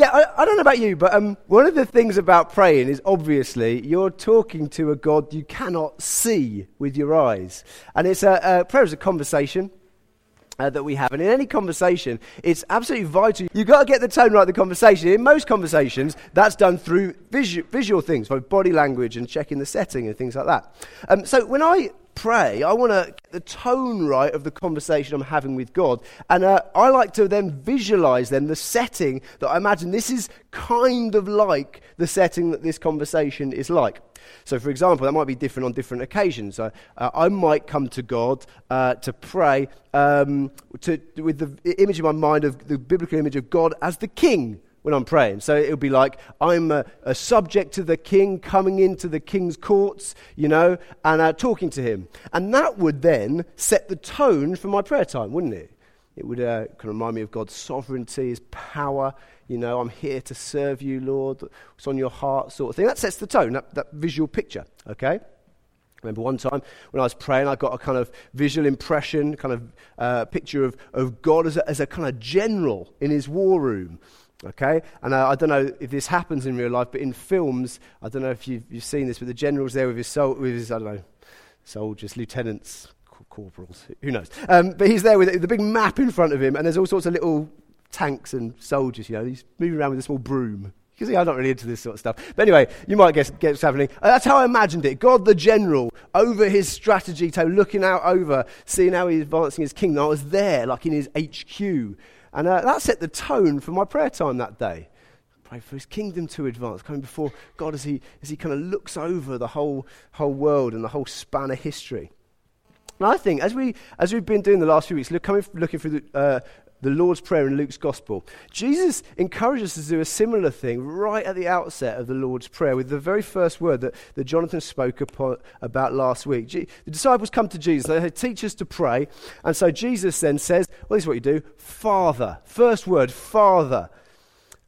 Yeah, I, I, don't know about you, but um, one of the things about praying is obviously you're talking to a God you cannot see with your eyes. And it's a, a prayer is a conversation. Uh, that we have. And in any conversation, it's absolutely vital. You've got to get the tone right of the conversation. In most conversations, that's done through visu- visual things, like body language and checking the setting and things like that. Um, so when I pray, I want to get the tone right of the conversation I'm having with God. And uh, I like to then visualize then the setting that I imagine this is kind of like the setting that this conversation is like. So, for example, that might be different on different occasions. Uh, I might come to God uh, to pray um, to, with the image in my mind of the biblical image of God as the king when I'm praying. So it'll be like I'm a, a, subject to the king coming into the king's courts, you know, and uh, talking to him. And that would then set the tone for my prayer time, wouldn't it? It would uh, of remind me of God's sovereignty, his power. You know, I'm here to serve you, Lord. What's on your heart, sort of thing. That sets the tone, that, that visual picture, okay? remember one time when I was praying, I got a kind of visual impression, kind of uh, picture of, of God as a, as a kind of general in his war room. Okay? And uh, I don't know if this happens in real life, but in films, I don't know if you've, you've seen this, but the general's there with his, sol- with his I don't know, soldiers, lieutenants, corporals, who knows. Um, but he's there with the big map in front of him, and there's all sorts of little tanks and soldiers, you know. He's moving around with a small broom. You see, I'm not really into this sort of stuff. But anyway, you might guess, get what's happening. Uh, that's how I imagined it. God the general, over his strategy, to looking out over, seeing how he's advancing his kingdom. I was there, like in his HQ. And uh, that set the tone for my prayer time that day. Pray for his kingdom to advance, coming before God as he, as he kind of looks over the whole, whole world and the whole span of history. And I think as, we, as we've been doing the last few weeks, look, coming, looking through the, uh, the Lord's Prayer in Luke's Gospel, Jesus encourages us to do a similar thing right at the outset of the Lord's Prayer with the very first word that, that Jonathan spoke upon, about last week. G- the disciples come to Jesus, they teach us to pray, and so Jesus then says, Well, this is what you do Father. First word, Father.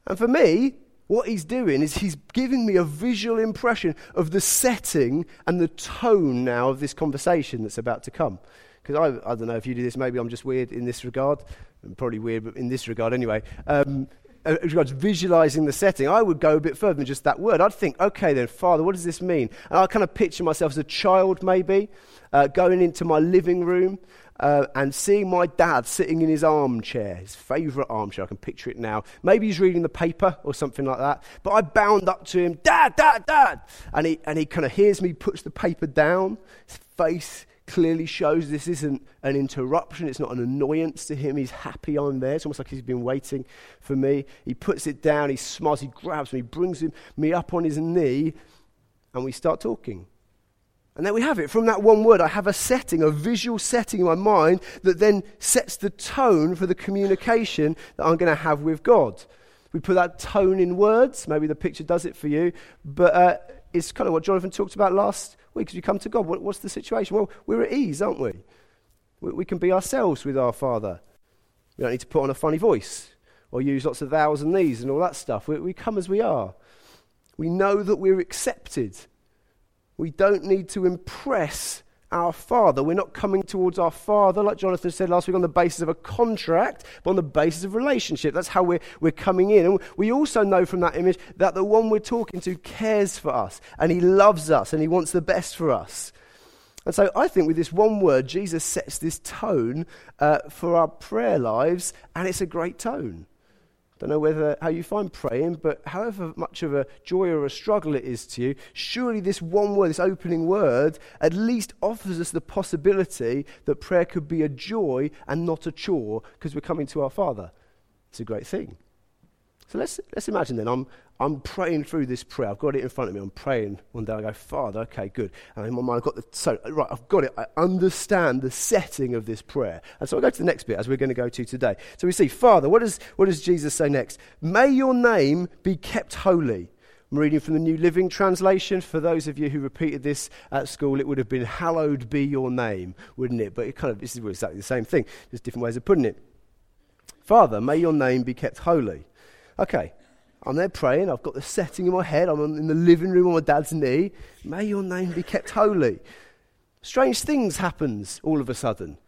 And for me, what he's doing is he's giving me a visual impression of the setting and the tone now of this conversation that's about to come. Because I, I don't know if you do this, maybe I'm just weird in this regard. I'm probably weird, but in this regard anyway. Um, as regards visualizing the setting, I would go a bit further than just that word. I'd think, okay, then, Father, what does this mean? And I kind of picture myself as a child, maybe, uh, going into my living room uh, and seeing my dad sitting in his armchair, his favourite armchair. I can picture it now. Maybe he's reading the paper or something like that. But I bound up to him, Dad, Dad, Dad. And he, and he kind of hears me, puts the paper down. His face clearly shows this isn't an interruption. It's not an annoyance to him. He's happy I'm there. It's almost like he's been waiting for me. He puts it down. He smiles. He grabs me. He brings him, me up on his knee. And we start talking. And there we have it. From that one word, I have a setting, a visual setting in my mind that then sets the tone for the communication that I'm going to have with God. We put that tone in words. Maybe the picture does it for you. But uh, it's kind of what Jonathan talked about last week. As we come to God, what, what's the situation? Well, we're at ease, aren't we? we? We can be ourselves with our Father. We don't need to put on a funny voice or use lots of thous and thees and all that stuff. We, we come as we are. We know that we're accepted we don't need to impress our Father. We're not coming towards our Father, like Jonathan said last week, on the basis of a contract, but on the basis of relationship. That's how we're, we're coming in. And we also know from that image that the one we're talking to cares for us, and he loves us, and he wants the best for us. And so I think with this one word, Jesus sets this tone uh, for our prayer lives, and it's a great tone. Don't know whether how you find praying, but however much of a joy or a struggle it is to you, surely this one word, this opening word, at least offers us the possibility that prayer could be a joy and not a chore because we're coming to our Father. It's a great thing. So let's, let's imagine then I'm, I'm praying through this prayer. I've got it in front of me. I'm praying. One day I go, Father, okay, good. And in my mind, I've got the, so, right, I've got it. I understand the setting of this prayer. And so I go to the next bit as we're going to go to today. So we see, Father, what does, what does Jesus say next? May your name be kept holy. I'm reading from the New Living Translation. For those of you who repeated this at school, it would have been, Hallowed be your name, wouldn't it? But it kind of, this is exactly the same thing, There's different ways of putting it. Father, may your name be kept holy. Okay, I'm there praying. I've got the setting in my head. I'm in the living room on my dad's knee. May your name be kept holy. Strange things happens all of a sudden.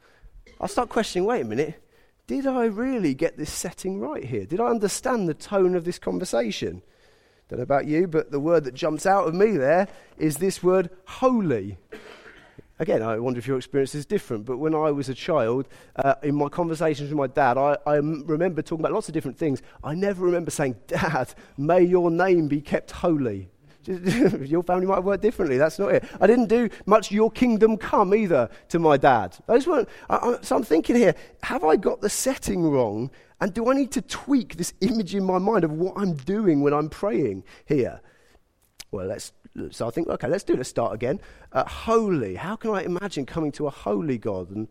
I start questioning, wait a minute. did I really get this setting right here? Did I understand the tone of this conversation? Don't know about you, but the word that jumps out of me there is this word holy. Again, I wonder if your experience is different, but when I was a child, uh, in my conversations with my dad, I, I remember talking about lots of different things. I never remember saying, Dad, may your name be kept holy. your family might work differently. That's not it. I didn't do much "Your kingdom come" either to my dad. Weren't. I, I, so I'm thinking here: Have I got the setting wrong? And do I need to tweak this image in my mind of what I'm doing when I'm praying here? Well, let's. So I think, okay, let's do. It. Let's start again. Uh, holy. How can I imagine coming to a holy God? And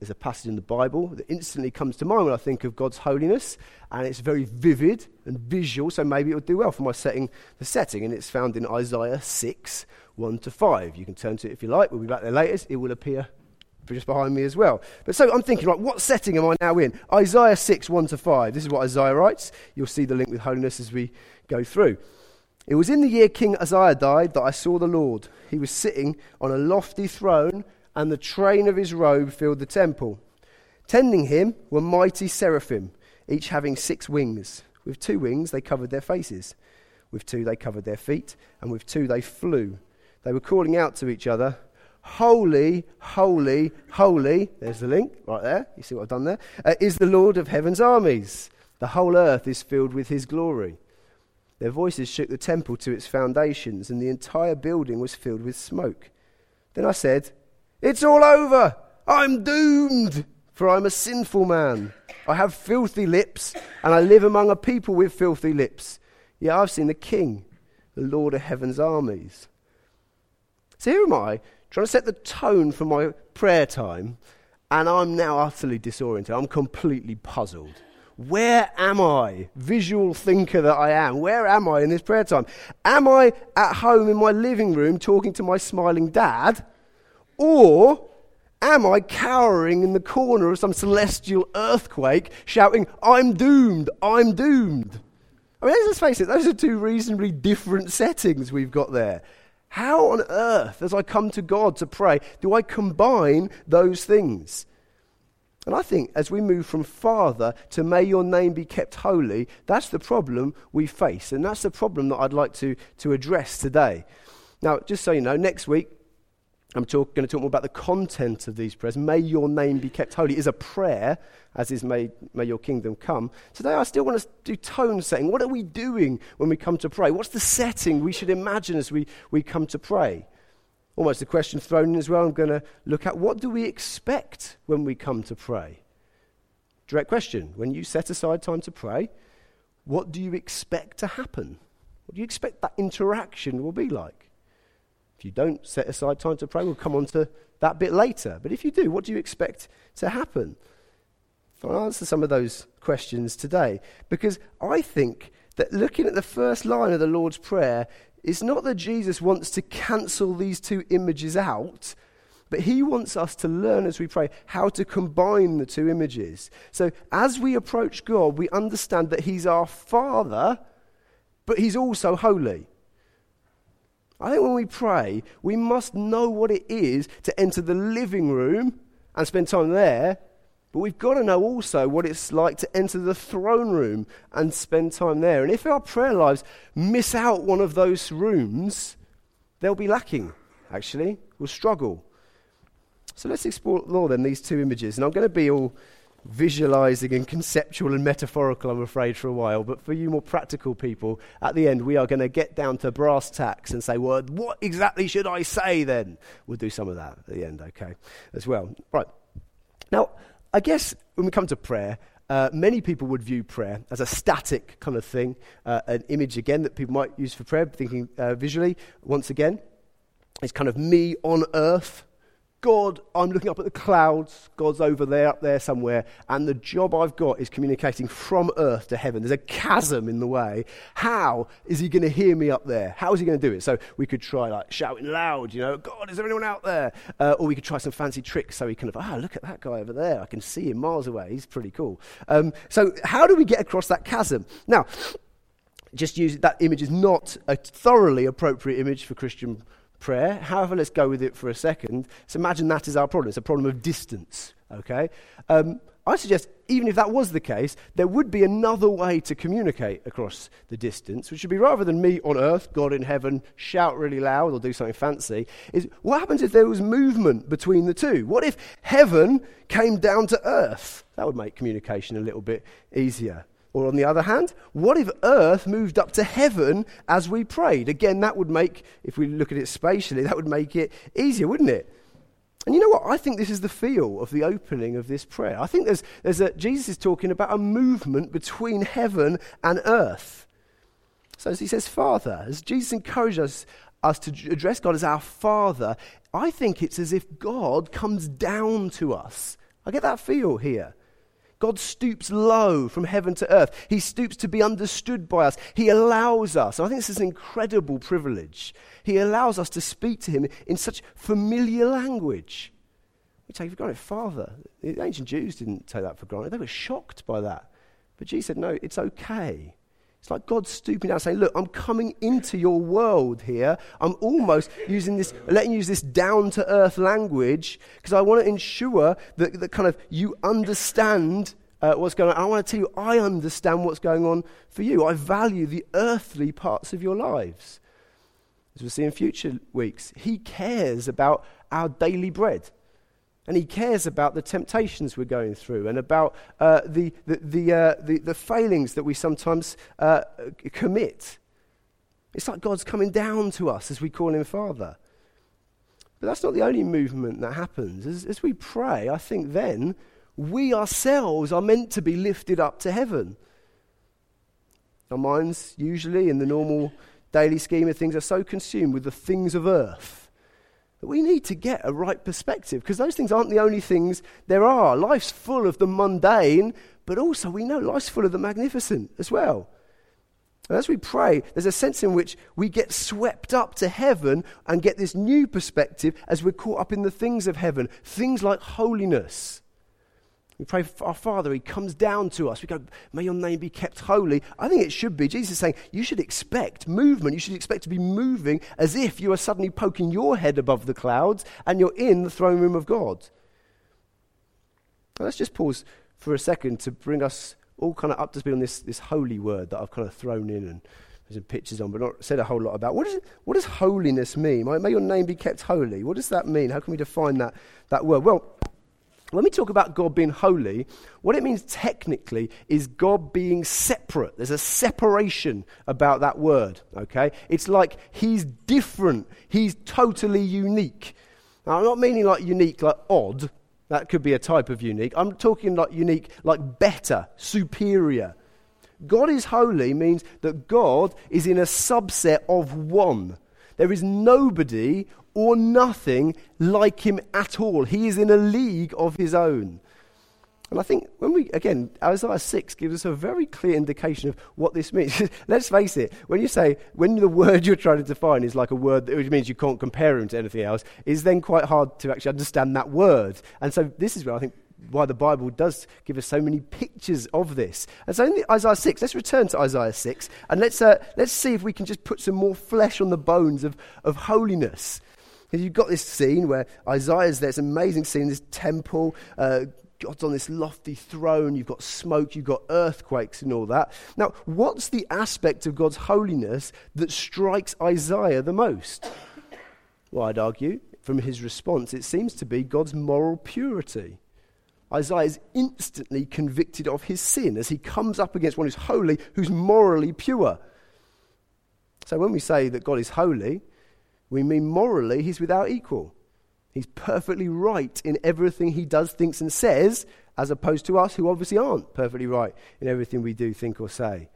there's a passage in the Bible that instantly comes to mind when I think of God's holiness, and it's very vivid and visual, so maybe it would do well for my setting the setting, and it's found in Isaiah 6, 1 to 5. You can turn to it if you like, we'll be back there later. It will appear just behind me as well. But so I'm thinking, right, what setting am I now in? Isaiah 6, 1 to 5. This is what Isaiah writes. You'll see the link with holiness as we go through. It was in the year King Uzziah died that I saw the Lord. He was sitting on a lofty throne and the train of his robe filled the temple. Tending him were mighty seraphim, each having six wings. With two wings they covered their faces, with two they covered their feet, and with two they flew. They were calling out to each other, Holy, holy, holy, there's the link right there. You see what I've done there? Uh, is the Lord of heaven's armies. The whole earth is filled with his glory. Their voices shook the temple to its foundations, and the entire building was filled with smoke. Then I said, it's all over. I'm doomed, for I'm a sinful man. I have filthy lips, and I live among a people with filthy lips. Yet I've seen the King, the Lord of heaven's armies. So here am I, trying to set the tone for my prayer time, and I'm now utterly disoriented. I'm completely puzzled. Where am I? Visual thinker that I am. Where am I in this prayer time? Am I at home in my living room talking to my smiling dad? Or am I cowering in the corner of some celestial earthquake shouting, I'm doomed, I'm doomed? I mean, let's face it, those are two reasonably different settings we've got there. How on earth, as I come to God to pray, do I combine those things? And I think as we move from Father to may your name be kept holy, that's the problem we face. And that's the problem that I'd like to, to address today. Now, just so you know, next week I'm talk, going to talk more about the content of these prayers. May your name be kept holy is a prayer, as is may, may your kingdom come. Today, I still want to do tone setting. What are we doing when we come to pray? What's the setting we should imagine as we, we come to pray? Almost a question thrown in as well. I'm going to look at what do we expect when we come to pray? Direct question. When you set aside time to pray, what do you expect to happen? What do you expect that interaction will be like? If you don't set aside time to pray, we'll come on to that bit later. But if you do, what do you expect to happen? I'll answer some of those questions today because I think that looking at the first line of the Lord's Prayer, it's not that Jesus wants to cancel these two images out, but he wants us to learn as we pray how to combine the two images. So as we approach God, we understand that he's our Father, but he's also holy. I think when we pray, we must know what it is to enter the living room and spend time there, but we've got to know also what it's like to enter the throne room and spend time there. And if our prayer lives miss out one of those rooms, they'll be lacking, actually. We'll struggle. So let's explore then these two images. And I'm going to be all visualizing and conceptual and metaphorical, I'm afraid, for a while. But for you more practical people, at the end, we are going to get down to brass tacks and say, well, what exactly should I say then? We'll do some of that at the end, okay, as well. Right. Now, I guess when we come to prayer, uh, many people would view prayer as a static kind of thing, uh, an image again that people might use for prayer, thinking uh, visually. Once again, it's kind of me on earth, God, I'm looking up at the clouds. God's over there, up there somewhere. And the job I've got is communicating from earth to heaven. There's a chasm in the way. How is he going to hear me up there? How is he going to do it? So we could try like shouting loud, you know, God, is there anyone out there? Uh, or we could try some fancy tricks so he kind of, ah, look at that guy over there. I can see him miles away. He's pretty cool. Um, so how do we get across that chasm? Now, just use that image is not a thoroughly appropriate image for Christian prayer. However, let's go with it for a second. So imagine that is our problem. It's a problem of distance, okay? Um, I suggest, even if that was the case, there would be another way to communicate across the distance, which would be rather than me on earth, God in heaven, shout really loud or do something fancy, is what happens if there was movement between the two? What if heaven came down to earth? That would make communication a little bit easier. Or on the other hand, what if earth moved up to heaven as we prayed? Again, that would make, if we look at it spatially, that would make it easier, wouldn't it? And you know what? I think this is the feel of the opening of this prayer. I think there's, there's a, Jesus is talking about a movement between heaven and earth. So as he says, Father, as Jesus encourages us, us to address God as our Father, I think it's as if God comes down to us. I get that feel here. God stoops low from heaven to earth. He stoops to be understood by us. He allows us. I think this is an incredible privilege. He allows us to speak to Him in such familiar language. We take it for granted, Father. The ancient Jews didn't take that for granted. They were shocked by that. But Jesus said, No, it's okay. It's like God stooping down and saying, Look, I'm coming into your world here. I'm almost using this, letting you use this down to earth language because I want to ensure that, that kind of you understand uh, what's going on. I want to tell you, I understand what's going on for you. I value the earthly parts of your lives. As we'll see in future weeks, He cares about our daily bread. And he cares about the temptations we're going through and about uh, the, the, the, uh, the, the, failings that we sometimes uh, commit. It's like God's coming down to us as we call him Father. But that's not the only movement that happens. As, as we pray, I think then we ourselves are meant to be lifted up to heaven. Our minds, usually in the normal daily scheme of things, are so consumed with the things of earth that we need to get a right perspective because those things aren't the only things there are. Life's full of the mundane, but also we know life's full of the magnificent as well. And as we pray, there's a sense in which we get swept up to heaven and get this new perspective as we're caught up in the things of heaven, things like holiness we pray for our Father, He comes down to us. We go, May your name be kept holy. I think it should be. Jesus is saying, You should expect movement. You should expect to be moving as if you are suddenly poking your head above the clouds and you're in the throne room of God. Now, let's just pause for a second to bring us all kind of up to speed on this, this holy word that I've kind of thrown in and there's some pictures on, but not said a whole lot about. What, is what does holiness mean? May your name be kept holy. What does that mean? How can we define that, that word? Well, when we talk about God being holy, what it means technically is God being separate. There's a separation about that word, okay? It's like he's different, he's totally unique. Now, I'm not meaning like unique, like odd. That could be a type of unique. I'm talking like unique, like better, superior. God is holy means that God is in a subset of one. There is nobody or nothing like him at all. He is in a league of his own. And I think when we, again, Isaiah 6 gives us a very clear indication of what this means. Let's face it, when you say, when the word you're trying to define is like a word that which means you can't compare him to anything else, is then quite hard to actually understand that word. And so this is where I think why the Bible does give us so many pictures of this. And so in Isaiah 6, let's return to Isaiah 6 and let's, uh, let's see if we can just put some more flesh on the bones of, of holiness. Because you've got this scene where Isaiah's there, it's an amazing scene, this temple, uh, God's on this lofty throne, you've got smoke, you've got earthquakes and all that. Now, what's the aspect of God's holiness that strikes Isaiah the most? Well, I'd argue from his response, it seems to be God's moral purity. Isaiah is instantly convicted of his sin as he comes up against one who's holy, who's morally pure. So when we say that God is holy, we mean morally he's without equal. He's perfectly right in everything he does, thinks, and says, as opposed to us who obviously aren't perfectly right in everything we do, think, or say.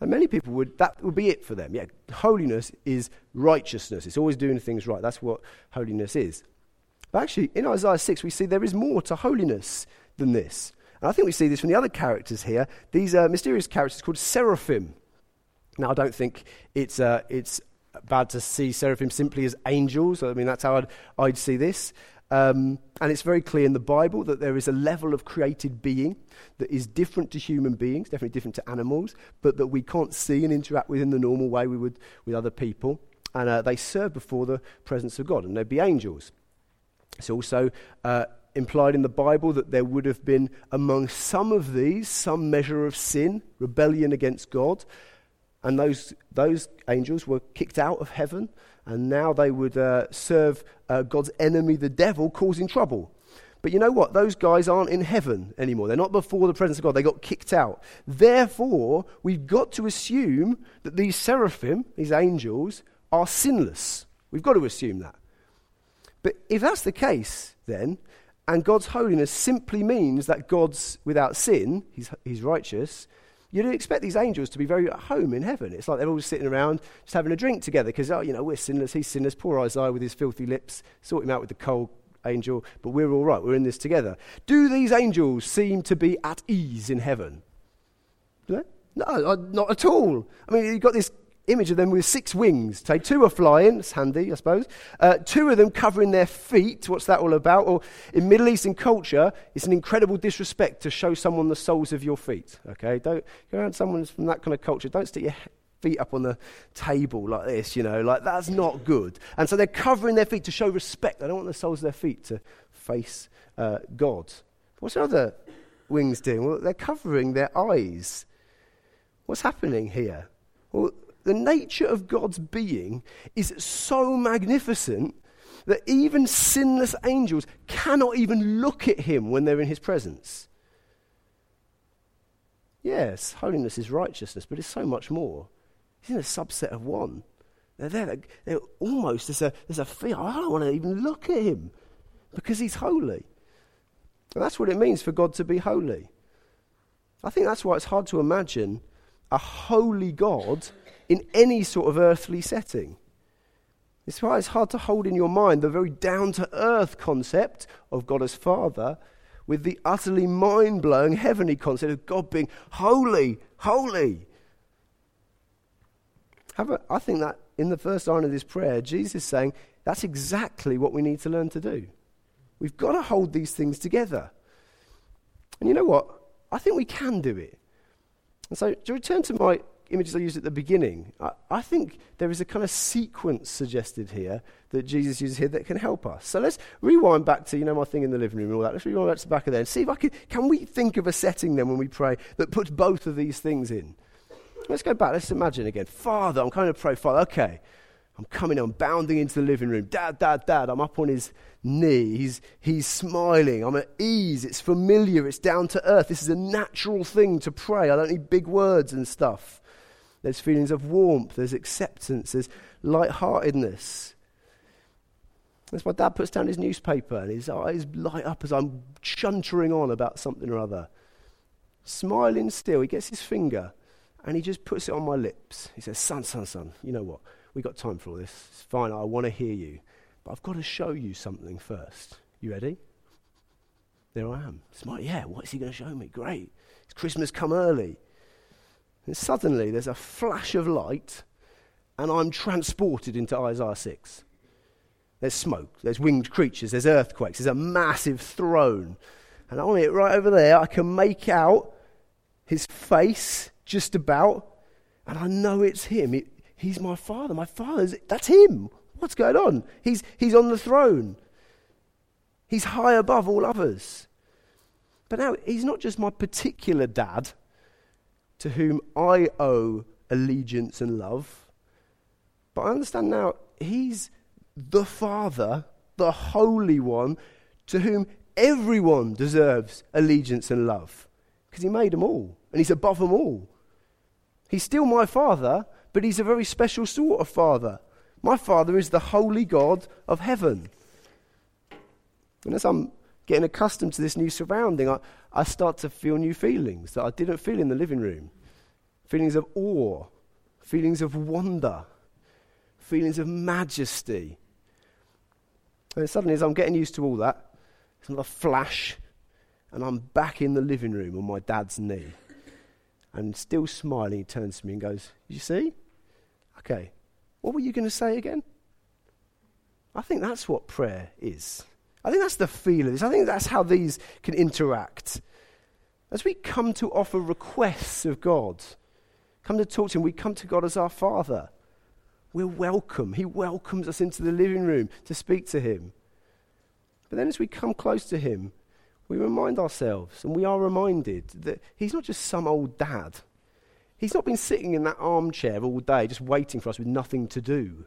And many people would, that would be it for them. Yeah, holiness is righteousness. It's always doing things right. That's what holiness is. But actually, in Isaiah 6, we see there is more to holiness than this. And I think we see this from the other characters here. These are mysterious characters called seraphim. Now, I don't think it's, uh, it's bad to see seraphim simply as angels. I mean, that's how I'd, I'd see this. Um, and it's very clear in the Bible that there is a level of created being that is different to human beings, definitely different to animals, but that we can't see and interact with in the normal way we would with other people. And uh, they serve before the presence of God, and they'd be angels. It's also uh, implied in the Bible that there would have been among some of these some measure of sin, rebellion against God. And those, those angels were kicked out of heaven, and now they would uh, serve uh, God's enemy, the devil, causing trouble. But you know what? Those guys aren't in heaven anymore. They're not before the presence of God. They got kicked out. Therefore, we've got to assume that these seraphim, these angels, are sinless. We've got to assume that. But if that's the case, then, and God's holiness simply means that God's without sin, he's, he's righteous, you'd expect these angels to be very at home in heaven. It's like they're all sitting around just having a drink together because, oh, you know, we're sinless, he's sinless. Poor Isaiah with his filthy lips, sort him out with the cold angel, but we're all right. We're in this together. Do these angels seem to be at ease in heaven? Do they? No, not at all. I mean, you've got this image of them with six wings. Say, two are flying, it's handy, I suppose. Uh, two of them covering their feet. What's that all about? Or in Middle Eastern culture, it's an incredible disrespect to show someone the soles of your feet. Okay? Don't go around someone from that kind of culture. Don't stick your feet up on the table like this, you know, like that's not good. And so they're covering their feet to show respect. They don't want the soles of their feet to face uh, God. What's the other wings doing? Well, they're covering their eyes. What's happening here? Well, the nature of God's being is so magnificent that even sinless angels cannot even look at him when they're in his presence. Yes, holiness is righteousness, but it's so much more. It's in a subset of one. They're there. They're almost, there's a, there's a fear. I don't want to even look at him because he's holy. And that's what it means for God to be holy. I think that's why it's hard to imagine a holy God in any sort of earthly setting. It's why it's hard to hold in your mind the very down to earth concept of God as Father with the utterly mind blowing heavenly concept of God being holy, holy. A, I think that in the first line of this prayer, Jesus is saying that's exactly what we need to learn to do. We've got to hold these things together. And you know what? I think we can do it. And so, to return to my images I used at the beginning, I, I, think there is a kind of sequence suggested here that Jesus uses here that can help us. So let's rewind back to, you know, my thing in the living room and all that. Let's rewind back to the back of there and see if I can, can we think of a setting then when we pray that puts both of these things in? Let's go back. Let's imagine again. Father, I'm coming to pray, Father. Okay. I'm coming, I'm bounding into the living room. Dad, dad, dad. I'm up on his knee. He's, he's smiling. I'm at ease. It's familiar. It's down to earth. This is a natural thing to pray. I don't need big words and stuff. There's feelings of warmth, there's acceptance, there's lightheartedness. As my dad puts down his newspaper and his eyes light up as I'm chuntering on about something or other. Smiling still, he gets his finger and he just puts it on my lips. He says, Son, son, son, you know what? we got time for all this. It's fine, I want to hear you. But I've got to show you something first. You ready? There I am. Smart, yeah, what's he going to show me? Great. It's Christmas come early. And suddenly there's a flash of light, and I'm transported into Isaiah 6. There's smoke, there's winged creatures, there's earthquakes, there's a massive throne. And on it, right over there, I can make out his face just about, and I know it's him. It, he's my father. My father's, that's him. What's going on? He's, he's on the throne, he's high above all others. But now, he's not just my particular dad to whom I owe allegiance and love. But I understand now he's the Father, the Holy One, to whom everyone deserves allegiance and love. Because he made them all, and he's above them all. He's still my Father, but he's a very special sort of Father. My Father is the Holy God of heaven. And as I'm getting accustomed to this new surrounding, I, I start to feel new feelings that I didn't feel in the living room feelings of awe, feelings of wonder, feelings of majesty. And suddenly, as I'm getting used to all that, it's another flash, and I'm back in the living room on my dad's knee. And still smiling, he turns to me and goes, You see? Okay, what were you going to say again? I think that's what prayer is. I think that's the feel of this. I think that's how these can interact. As we come to offer requests of God, come to talk to Him, we come to God as our Father. We're welcome. He welcomes us into the living room to speak to Him. But then as we come close to him, we remind ourselves, and we are reminded, that he's not just some old dad. He's not been sitting in that armchair all day just waiting for us with nothing to do.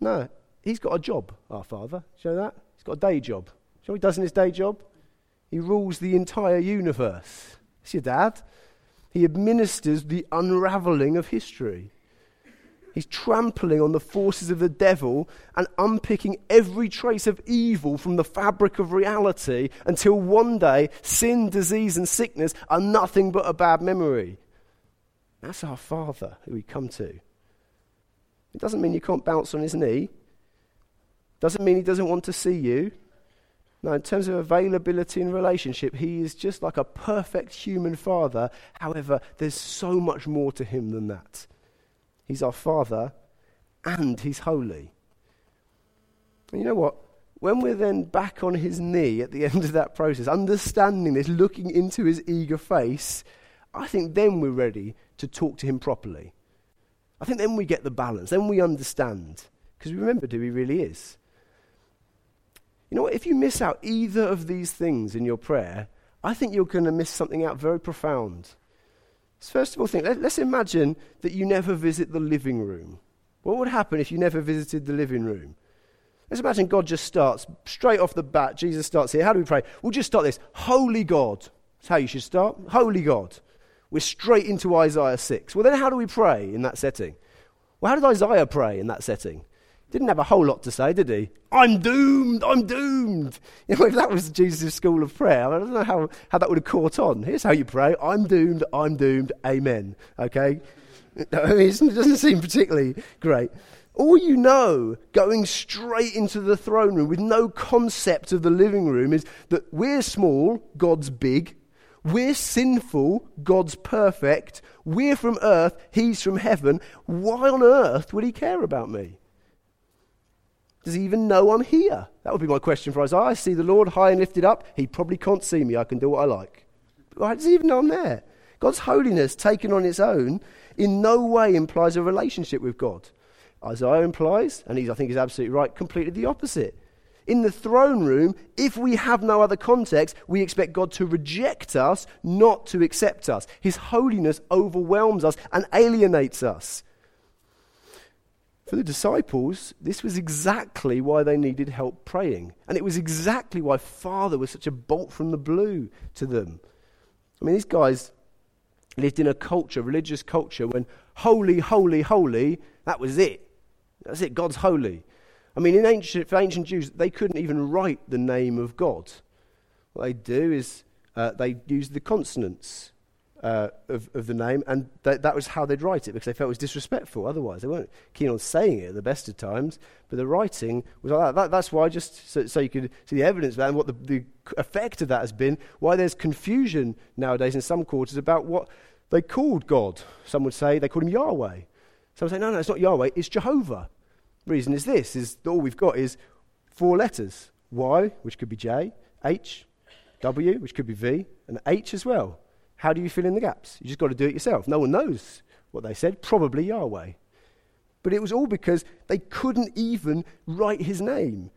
No, he's got a job, our Father. Show that? He's got a day job. You know what he does in his day job? He rules the entire universe. It's your dad. He administers the unraveling of history. He's trampling on the forces of the devil and unpicking every trace of evil from the fabric of reality until one day sin, disease, and sickness are nothing but a bad memory. That's our Father who we come to. It doesn't mean you can't bounce on his knee. Doesn't mean he doesn't want to see you. No, in terms of availability and relationship, he is just like a perfect human father. However, there's so much more to him than that. He's our Father, and He's holy. And you know what? When we're then back on His knee at the end of that process, understanding this, looking into His eager face, I think then we're ready to talk to Him properly. I think then we get the balance, then we understand, because we remember who He really is. You know what? If you miss out either of these things in your prayer, I think you're going to miss something out very profound. First of all, think, let, us imagine that you never visit the living room. What would happen if you never visited the living room? Let's imagine God just starts straight off the bat. Jesus starts here. How do we pray? We'll just start this. Holy God. That's how you should start. Holy God. We're straight into Isaiah 6. Well, then how do we pray in that setting? Well, how did Isaiah pray in that setting? Didn't have a whole lot to say, did he? I'm doomed, I'm doomed. You know, if that was Jesus' school of prayer, I don't know how, how that would have caught on. Here's how you pray I'm doomed, I'm doomed, amen. Okay? I mean, it doesn't seem particularly great. All you know, going straight into the throne room with no concept of the living room, is that we're small, God's big. We're sinful, God's perfect. We're from earth, He's from heaven. Why on earth would He care about me? Does he even know I'm here? That would be my question for Isaiah. I see the Lord high and lifted up. He probably can't see me. I can do what I like. Why does he even know I'm there? God's holiness, taken on its own, in no way implies a relationship with God. Isaiah implies, and he's, I think he's absolutely right, completely the opposite. In the throne room, if we have no other context, we expect God to reject us, not to accept us. His holiness overwhelms us and alienates us. For the disciples, this was exactly why they needed help praying. And it was exactly why Father was such a bolt from the blue to them. I mean, these guys lived in a culture, religious culture, when holy, holy, holy, that was it. That's it, God's holy. I mean, in ancient, for ancient Jews, they couldn't even write the name of God. What they do is uh, they use the consonants uh, of, of the name, and th- that was how they'd write it because they felt it was disrespectful. Otherwise, they weren't keen on saying it at the best of times, but the writing was like that. that that's why, just so, so, you could see the evidence and what the, the effect of that has been, why there's confusion nowadays in some quarters about what they called God. Some would say they called him Yahweh. Some would say, no, no, it's not Yahweh, it's Jehovah. reason is this, is all we've got is four letters. Y, which could be J, H, W, which could be V, and H as well. How do you fill in the gaps? You just got to do it yourself. No one knows what they said, probably Yahweh. But it was all because they couldn't even write his name.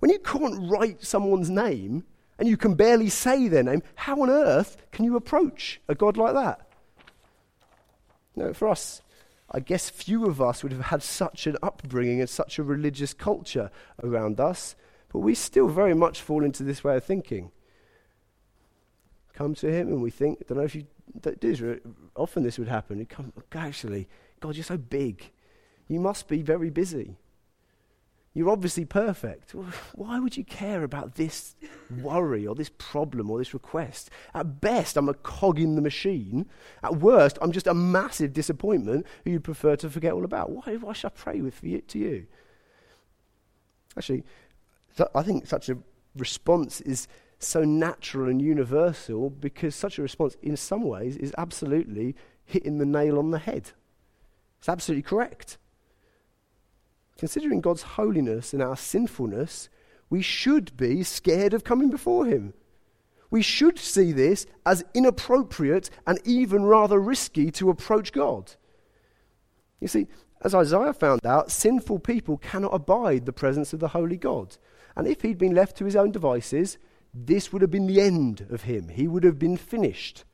When you can't write someone's name and you can barely say their name, how on earth can you approach a God like that? No, for us, I guess few of us would have had such an upbringing and such a religious culture around us, but we still very much fall into this way of thinking come to him and we think, I don't know if you do this, often this would happen. You come, actually, God, you're so big. You must be very busy. You're obviously perfect. Why would you care about this worry or this problem or this request? At best, I'm a cog in the machine. At worst, I'm just a massive disappointment who you prefer to forget all about. Why, why should I pray with you, to you? Actually, I think such a response is so natural and universal because such a response, in some ways, is absolutely hitting the nail on the head. It's absolutely correct. Considering God's holiness and our sinfulness, we should be scared of coming before Him. We should see this as inappropriate and even rather risky to approach God. You see, as Isaiah found out, sinful people cannot abide the presence of the holy God. And if he'd been left to his own devices, this would have been the end of him. He would have been finished.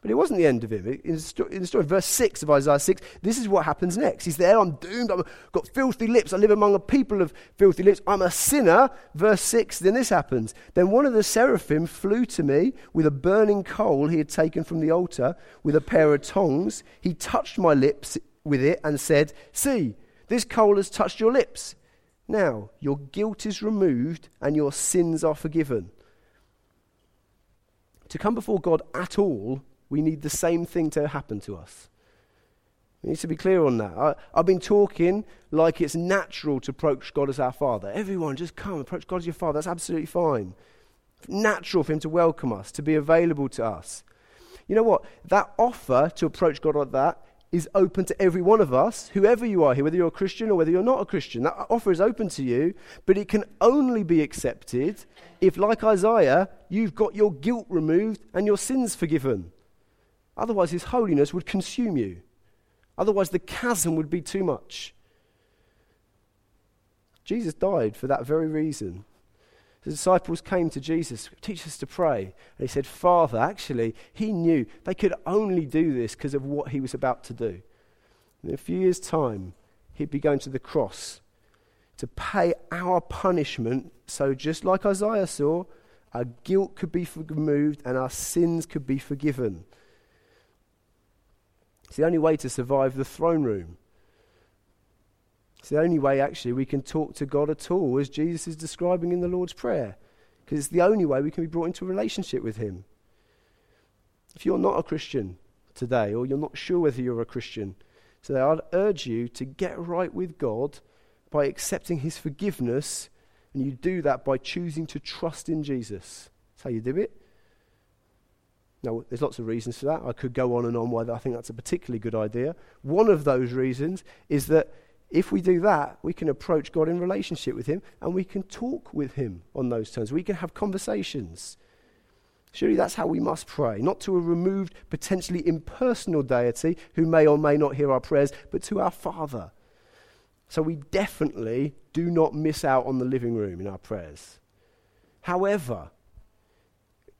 But it wasn't the end of him. In the, story, in the story, verse 6 of Isaiah 6, this is what happens next. He's there, I'm doomed, I've got filthy lips, I live among a people of filthy lips, I'm a sinner. Verse 6, then this happens. Then one of the seraphim flew to me with a burning coal he had taken from the altar, with a pair of tongs. He touched my lips with it and said, See, this coal has touched your lips. Now your guilt is removed and your sins are forgiven. To come before God at all we need the same thing to happen to us. We need to be clear on that. I, have been talking like it's natural to approach God as our Father. Everyone, just come, approach God as your Father. That's absolutely fine. Natural for Him to welcome us, to be available to us. You know what? That offer to approach God like that is open to every one of us, whoever you are here, whether you're a Christian or whether you're not a Christian. That offer is open to you, but it can only be accepted if, like Isaiah, you've got your guilt removed and your sins forgiven. Otherwise, his holiness would consume you. Otherwise, the chasm would be too much. Jesus died for that very reason. The disciples came to Jesus, teach us to pray. And he said, Father, actually, he knew they could only do this because of what he was about to do. In a few years' time, he'd be going to the cross to pay our punishment. So, just like Isaiah saw, our guilt could be removed and our sins could be forgiven. It's the only way to survive the throne room. It's the only way, actually, we can talk to God at all, as Jesus is describing in the Lord's Prayer, because it's the only way we can be brought into a relationship with Him. If you're not a Christian today, or you're not sure whether you're a Christian today, I'd urge you to get right with God by accepting His forgiveness, and you do that by choosing to trust in Jesus. That's how you do it. Now, there's lots of reasons for that. I could go on and on why I think that's a particularly good idea. One of those reasons is that if we do that, we can approach God in relationship with Him and we can talk with Him on those terms. We can have conversations. Surely that's how we must pray, not to a removed, potentially impersonal deity who may or may not hear our prayers, but to our Father. So we definitely do not miss out on the living room in our prayers. However,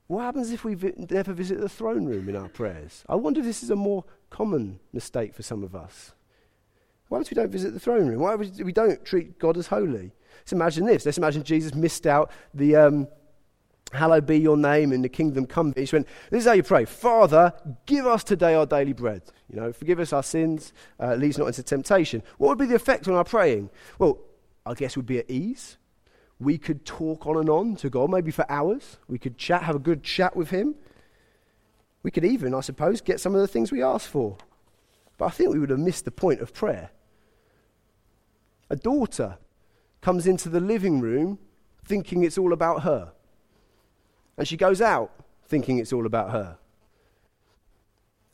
what happens if we vi- never visit the throne room in our prayers? I wonder if this is a more common mistake for some of us. Why if we don't visit the throne room? Why if we don't treat God as holy? Let's imagine this. Let's imagine Jesus missed out the um, hallowed be your name in the kingdom come. He went, this is how you pray. Father, give us today our daily bread. You know, forgive us our sins, uh, lead us not into temptation. What would be the effect on our praying? Well, I guess we'd be at ease we could talk on and on to God, maybe for hours. We could chat, have a good chat with Him. We could even, I suppose, get some of the things we asked for. But I think we would have missed the point of prayer. A daughter comes into the living room thinking it's all about her. And she goes out thinking it's all about her.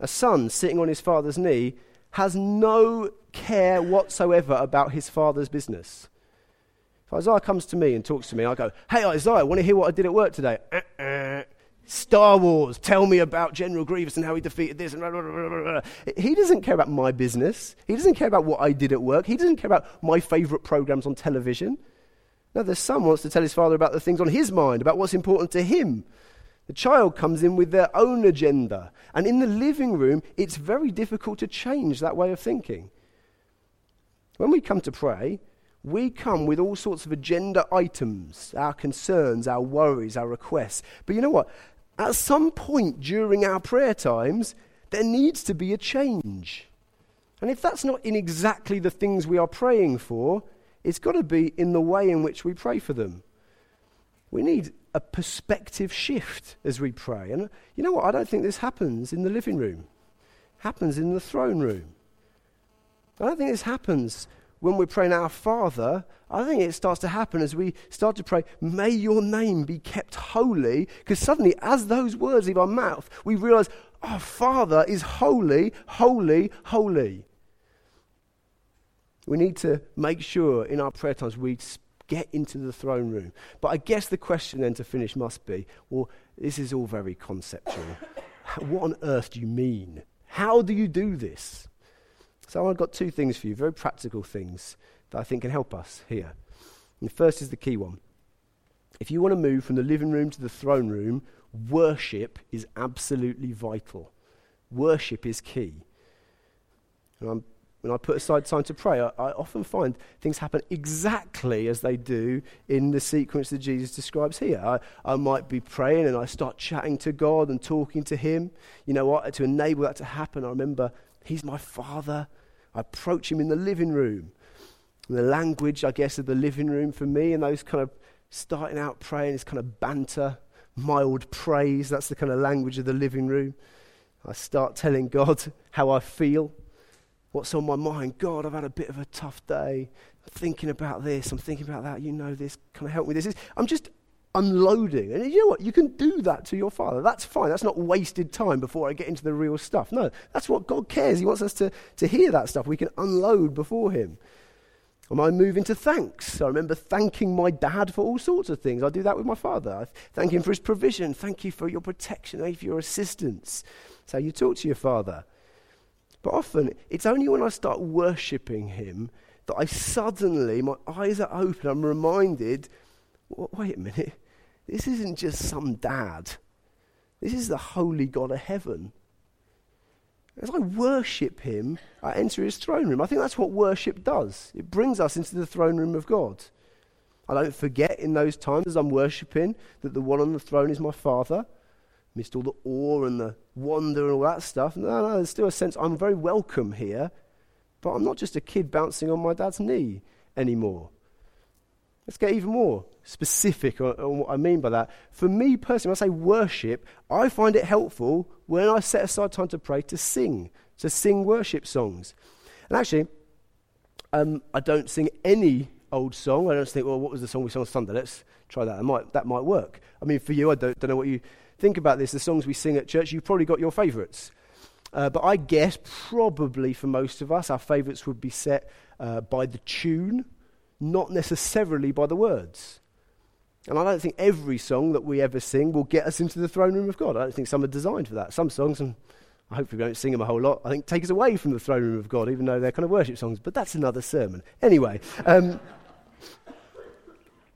A son sitting on his father's knee has no care whatsoever about his father's business. If Isaiah comes to me and talks to me, I go, Hey, Isaiah, want to hear what I did at work today? Uh-uh. Star Wars, tell me about General Grievous and how he defeated this. And blah, blah, blah, he doesn't care about my business. He doesn't care about what I did at work. He doesn't care about my favorite programs on television. No, the son wants to tell his father about the things on his mind, about what's important to him. The child comes in with their own agenda. And in the living room, it's very difficult to change that way of thinking. When we come to pray, we come with all sorts of agenda items, our concerns, our worries, our requests. But you know what? At some point during our prayer times, there needs to be a change. And if that's not in exactly the things we are praying for, it's got to be in the way in which we pray for them. We need a perspective shift as we pray. And you know what? I don't think this happens in the living room. It happens in the throne room. I don't think this happens when we're praying our Father, I think it starts to happen as we start to pray, May your name be kept holy. Because suddenly, as those words leave our mouth, we realize our Father is holy, holy, holy. We need to make sure in our prayer times we get into the throne room. But I guess the question then to finish must be well, this is all very conceptual. what on earth do you mean? How do you do this? So I've got two things for you, very practical things that I think can help us here. And the first is the key one. if you want to move from the living room to the throne room, worship is absolutely vital. Worship is key. And when I put aside time to pray, I, I, often find things happen exactly as they do in the sequence that Jesus describes here. I, I might be praying and I start chatting to God and talking to Him. You know what? To enable that to happen, I remember He's my Father. I approach Him in the living room. And the language, I guess, of the living room for me and those kind of starting out praying is kind of banter, mild praise. That's the kind of language of the living room. I start telling God how I feel, what's on my mind. God, I've had a bit of a tough day. I'm thinking about this, I'm thinking about that. You know this. Can I help me this? I'm just unloading. And you know what? You can do that to your Father. That's fine. That's not wasted time before I get into the real stuff. No, that's what God cares. He wants us to, to hear that stuff. We can unload before Him. Am I moving to thanks? I remember thanking my dad for all sorts of things. I do that with my father. I thank him for his provision. Thank you for your protection. Thank you for your assistance. That's how you talk to your father. But often, it's only when I start worshipping him that I suddenly, my eyes are open, I'm reminded wait a minute, this isn't just some dad. This is the holy God of heaven. As I worship him, I enter his throne room. I think that's what worship does. It brings us into the throne room of God. I don't forget in those times as I'm worshipping that the one on the throne is my Father. Missed all the awe and the wonder and all that stuff. No, no, there's still a sense I'm very welcome here, but I'm not just a kid bouncing on my dad's knee anymore. Let's get even more specific on, on, what I mean by that. For me personally, when I say worship, I find it helpful when I set aside time to pray to sing, to sing worship songs. And actually, um, I don't sing any old song. I don't think, well, what was the song we sang on Sunday? Let's try that. That might, that might work. I mean, for you, I don't, don't know what you think about this. The songs we sing at church, you've probably got your favourites. Uh, but I guess probably for most of us, our favourites would be set uh, by the tune not necessarily by the words. And I don't think every song that we ever sing will get us into the throne room of God. I don't think some are designed for that. Some songs, and I hope we don't sing them a whole lot, I think take us away from the throne room of God, even though they're kind of worship songs. But that's another sermon. Anyway, um,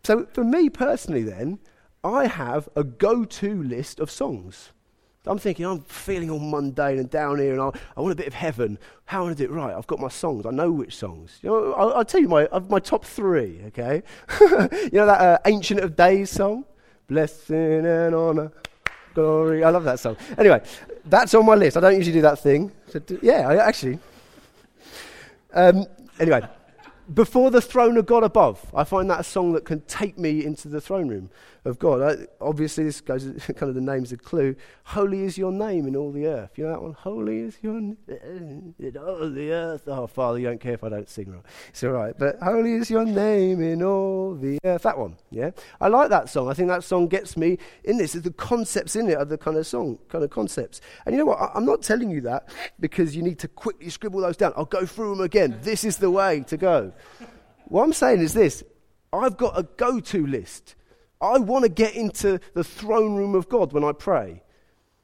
so for me personally, then, I have a go to list of songs. I'm thinking, I'm feeling all mundane and down here, and I, I want a bit of heaven. How am I do it right? I've got my songs. I know which songs. You know, I'll, I'll tell you my, my top three, okay? you know that uh, Ancient of Days song? Blessing and honor, glory. I love that song. Anyway, that's on my list. I don't usually do that thing. So do, yeah, I actually. Um, anyway, before the throne of God above. I find that a song that can take me into the throne room of God. I, obviously, this goes kind of the name's a clue. Holy is your name in all the earth. You know that one? Holy is your name in all the earth. Oh, Father, you don't care if I don't sing right. It's all right. But holy is your name in all the earth. That one, yeah? I like that song. I think that song gets me in this. The concepts in it are the kind of song, kind of concepts. And you know what? I, I'm not telling you that because you need to quickly scribble those down. I'll go through them again. This is the way to go. What I'm saying is this I've got a go to list. I want to get into the throne room of God when I pray.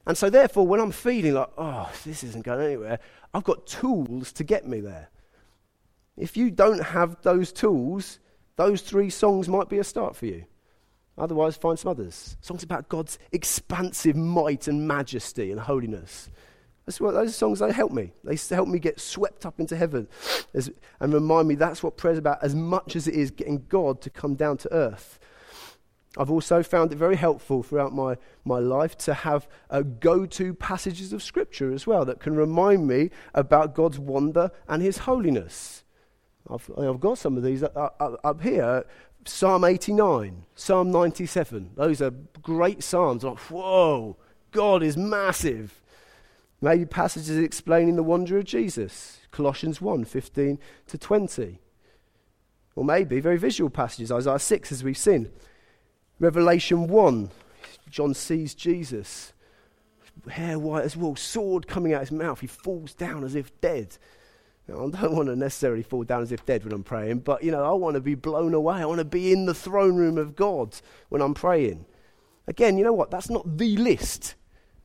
And so, therefore, when I'm feeling like, oh, this isn't going anywhere, I've got tools to get me there. If you don't have those tools, those three songs might be a start for you. Otherwise, find some others. Songs about God's expansive might and majesty and holiness. That's what those songs they help me. They help me get swept up into heaven as, and remind me that's what prayer's about as much as it is getting God to come down to earth. I've also found it very helpful throughout my, my life to have uh, go to passages of Scripture as well that can remind me about God's wonder and His holiness. I've, I've got some of these up, here Psalm 89, Psalm 97. Those are great Psalms. Like, whoa, God is massive. Maybe passages explaining the wonder of Jesus, Colossians 1 15 to 20. Or maybe very visual passages, Isaiah 6, as we've seen. Revelation 1, John sees Jesus, hair white as wool, sword coming out of his mouth. He falls down as if dead. Now, I don't want to necessarily fall down as if dead when I'm praying, but you know, I want to be blown away. I want to be in the throne room of God when I'm praying. Again, you know what? That's not the list.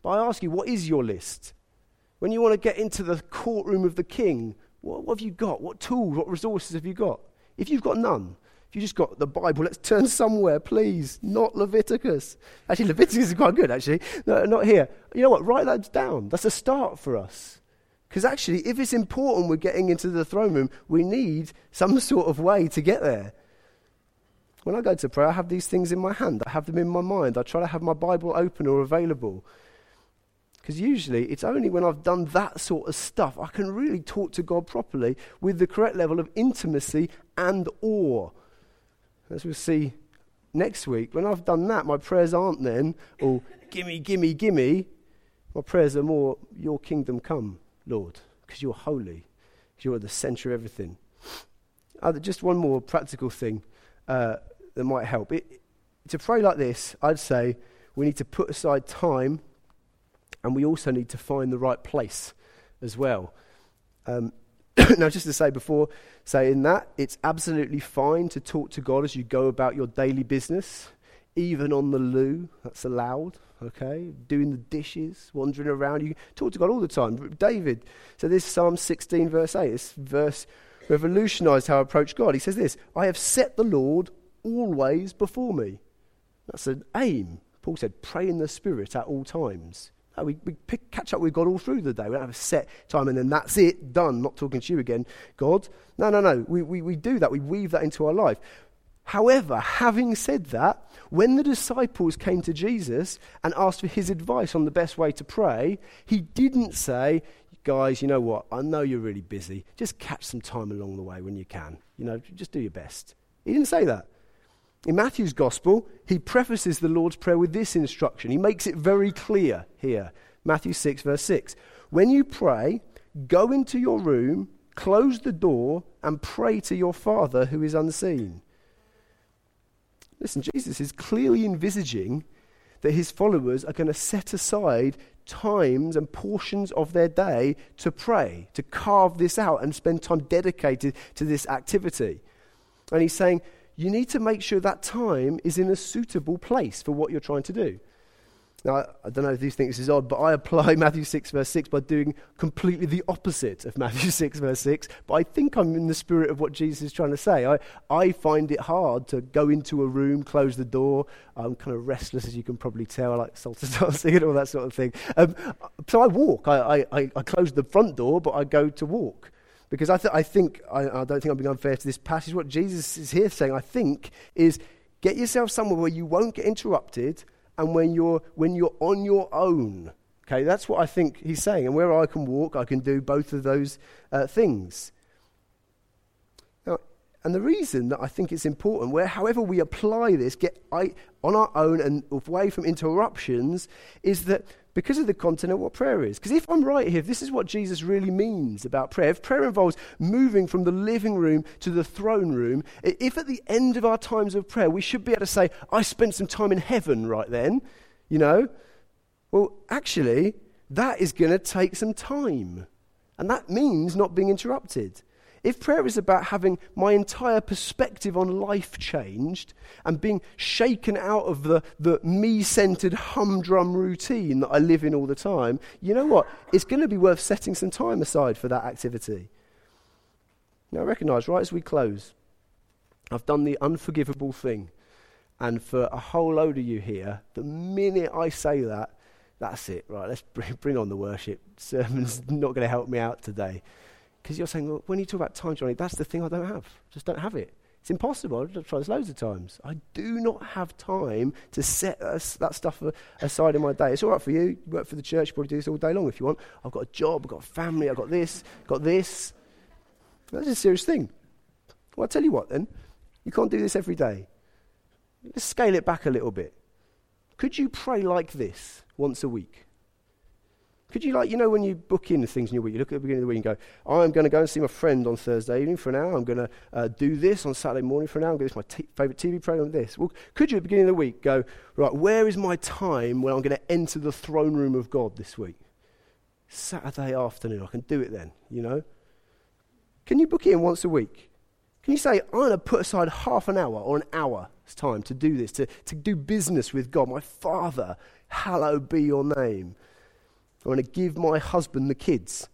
But I ask you, what is your list? When you want to get into the courtroom of the king, what, what have you got? What tools, what resources have you got? If you've got none, If you just got the Bible, let's turn somewhere, please. Not Leviticus. Actually, Leviticus is quite good, actually. No, not here. You know what? Write that down. That's a start for us. Because actually, if it's important we're getting into the throne room, we need some sort of way to get there. When I go to pray, I have these things in my hand, I have them in my mind. I try to have my Bible open or available. Because usually it's only when I've done that sort of stuff I can really talk to God properly with the correct level of intimacy and awe. As we'll see next week, when I've done that, my prayers aren't then, oh, gimme, gimme, gimme. My prayers are more, Your kingdom come, Lord, because you're holy, because you're at the center of everything. Uh, just one more practical thing uh, that might help. It, to pray like this, I'd say we need to put aside time and we also need to find the right place as well. Um, now, just to say before saying that, it's absolutely fine to talk to God as you go about your daily business, even on the loo, that's allowed, okay? Doing the dishes, wandering around. You talk to God all the time. David, so this Psalm 16, verse 8, this verse revolutionized how I approach God. He says this I have set the Lord always before me. That's an aim. Paul said, pray in the Spirit at all times. Uh, we, we pick, catch up with God all through the day. We don't have a set time and then that's it, done. Not talking to you again, God. No, no, no. We, we, we do that. We weave that into our life. However, having said that, when the disciples came to Jesus and asked for his advice on the best way to pray, he didn't say, Guys, you know what? I know you're really busy. Just catch some time along the way when you can. You know, just do your best. He didn't say that. In Matthew's Gospel, he prefaces the Lord's Prayer with this instruction. He makes it very clear here. Matthew 6, verse 6. When you pray, go into your room, close the door, and pray to your Father who is unseen. Listen, Jesus is clearly envisaging that his followers are going to set aside times and portions of their day to pray, to carve this out and spend time dedicated to this activity. And he's saying, you need to make sure that time is in a suitable place for what you're trying to do. Now, I don't know if these think this is odd, but I apply Matthew 6, verse 6 by doing completely the opposite of Matthew 6, verse 6. But I think I'm in the spirit of what Jesus is trying to say. I, I find it hard to go into a room, close the door. I'm kind of restless, as you can probably tell. I like salsa dancing and all that sort of thing. Um, so I walk. I, I, I close the front door, but I go to walk. Because I, th- I think, I, I don't think I'm being unfair to this passage. What Jesus is here saying, I think, is get yourself somewhere where you won't get interrupted and when you're, when you're on your own. Okay, that's what I think he's saying. And where I can walk, I can do both of those uh, things. Now, and the reason that I think it's important, where however we apply this, get I, on our own and away from interruptions, is that because of the content of what prayer is. Because if I'm right here, this is what Jesus really means about prayer, if prayer involves moving from the living room to the throne room, if at the end of our times of prayer we should be able to say, I spent some time in heaven right then, you know, well, actually, that is going to take some time. And that means not being interrupted. If prayer is about having my entire perspective on life changed and being shaken out of the, the me centered humdrum routine that I live in all the time, you know what? It's going to be worth setting some time aside for that activity. Now, I recognize right as we close, I've done the unforgivable thing. And for a whole load of you here, the minute I say that, that's it, right? Let's bring on the worship. Sermon's not going to help me out today. Because you're saying, well, when you talk about time, Johnny, that's the thing I don't have. Just don't have it. It's impossible. I've tried this loads of times. I do not have time to set that stuff aside in my day. It's all right for you. You work for the church, you probably do this all day long if you want. I've got a job, I've got a family, I've got this, got this. That's a serious thing. Well, I'll tell you what then. You can't do this every day. Let's scale it back a little bit. Could you pray like this once a week? Could you, like, you know, when you book in the things in your week, you look at the beginning of the week and go, I'm going to go and see my friend on Thursday evening for an hour. I'm going to uh, do this on Saturday morning for an hour. I'm going to do this, my t- favourite TV program, this. Well, could you at the beginning of the week go, right, where is my time when I'm going to enter the throne room of God this week? Saturday afternoon. I can do it then, you know? Can you book in once a week? Can you say, I'm going to put aside half an hour or an hour's time to do this, to, to do business with God? My Father, hallowed be your name. I want to give my husband the kids.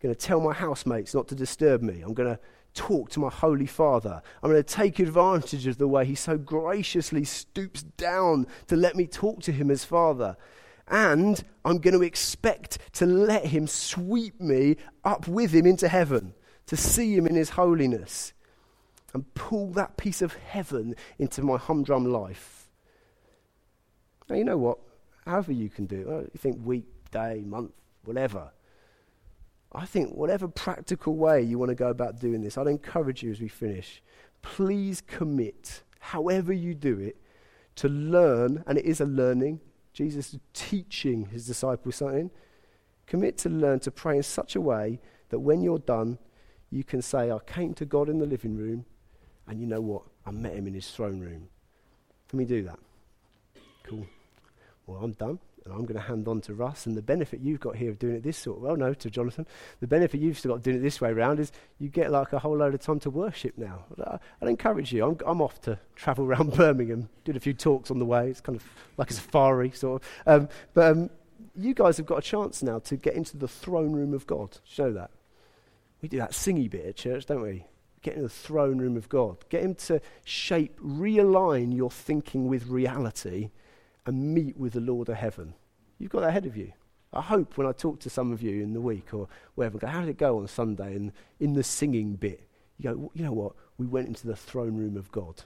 I'm going to tell my housemates not to disturb me. I'm going to talk to my Holy Father. I'm going to take advantage of the way He so graciously stoops down to let me talk to Him as Father. And I'm going to expect to let Him sweep me up with Him into heaven, to see Him in His holiness, and pull that piece of heaven into my humdrum life. Now, you know what? However, you can do it, you think week, day, month, whatever. I think whatever practical way you want to go about doing this, I'd encourage you as we finish, please commit, however you do it, to learn, and it is a learning. Jesus is teaching his disciples something. Commit to learn to pray in such a way that when you're done, you can say, I came to God in the living room, and you know what? I met him in his throne room. Can we do that? Cool. Well, I'm done and I'm going to hand on to Russ. And the benefit you've got here of doing it this sort well, no, to Jonathan, the benefit you've still got doing it this way around is you get like a whole load of time to worship now. I'd encourage you. I'm, I'm off to travel around Birmingham, did a few talks on the way. It's kind of like a safari, sort of. Um, but um, you guys have got a chance now to get into the throne room of God. Show that. We do that singy bit at church, don't we? Get into the throne room of God. Get Him to shape, realign your thinking with reality and meet with the Lord of heaven. You've got that ahead of you. I hope when I talk to some of you in the week or wherever, go, how did it go on Sunday? And in the singing bit, you go, you know what? We went into the throne room of God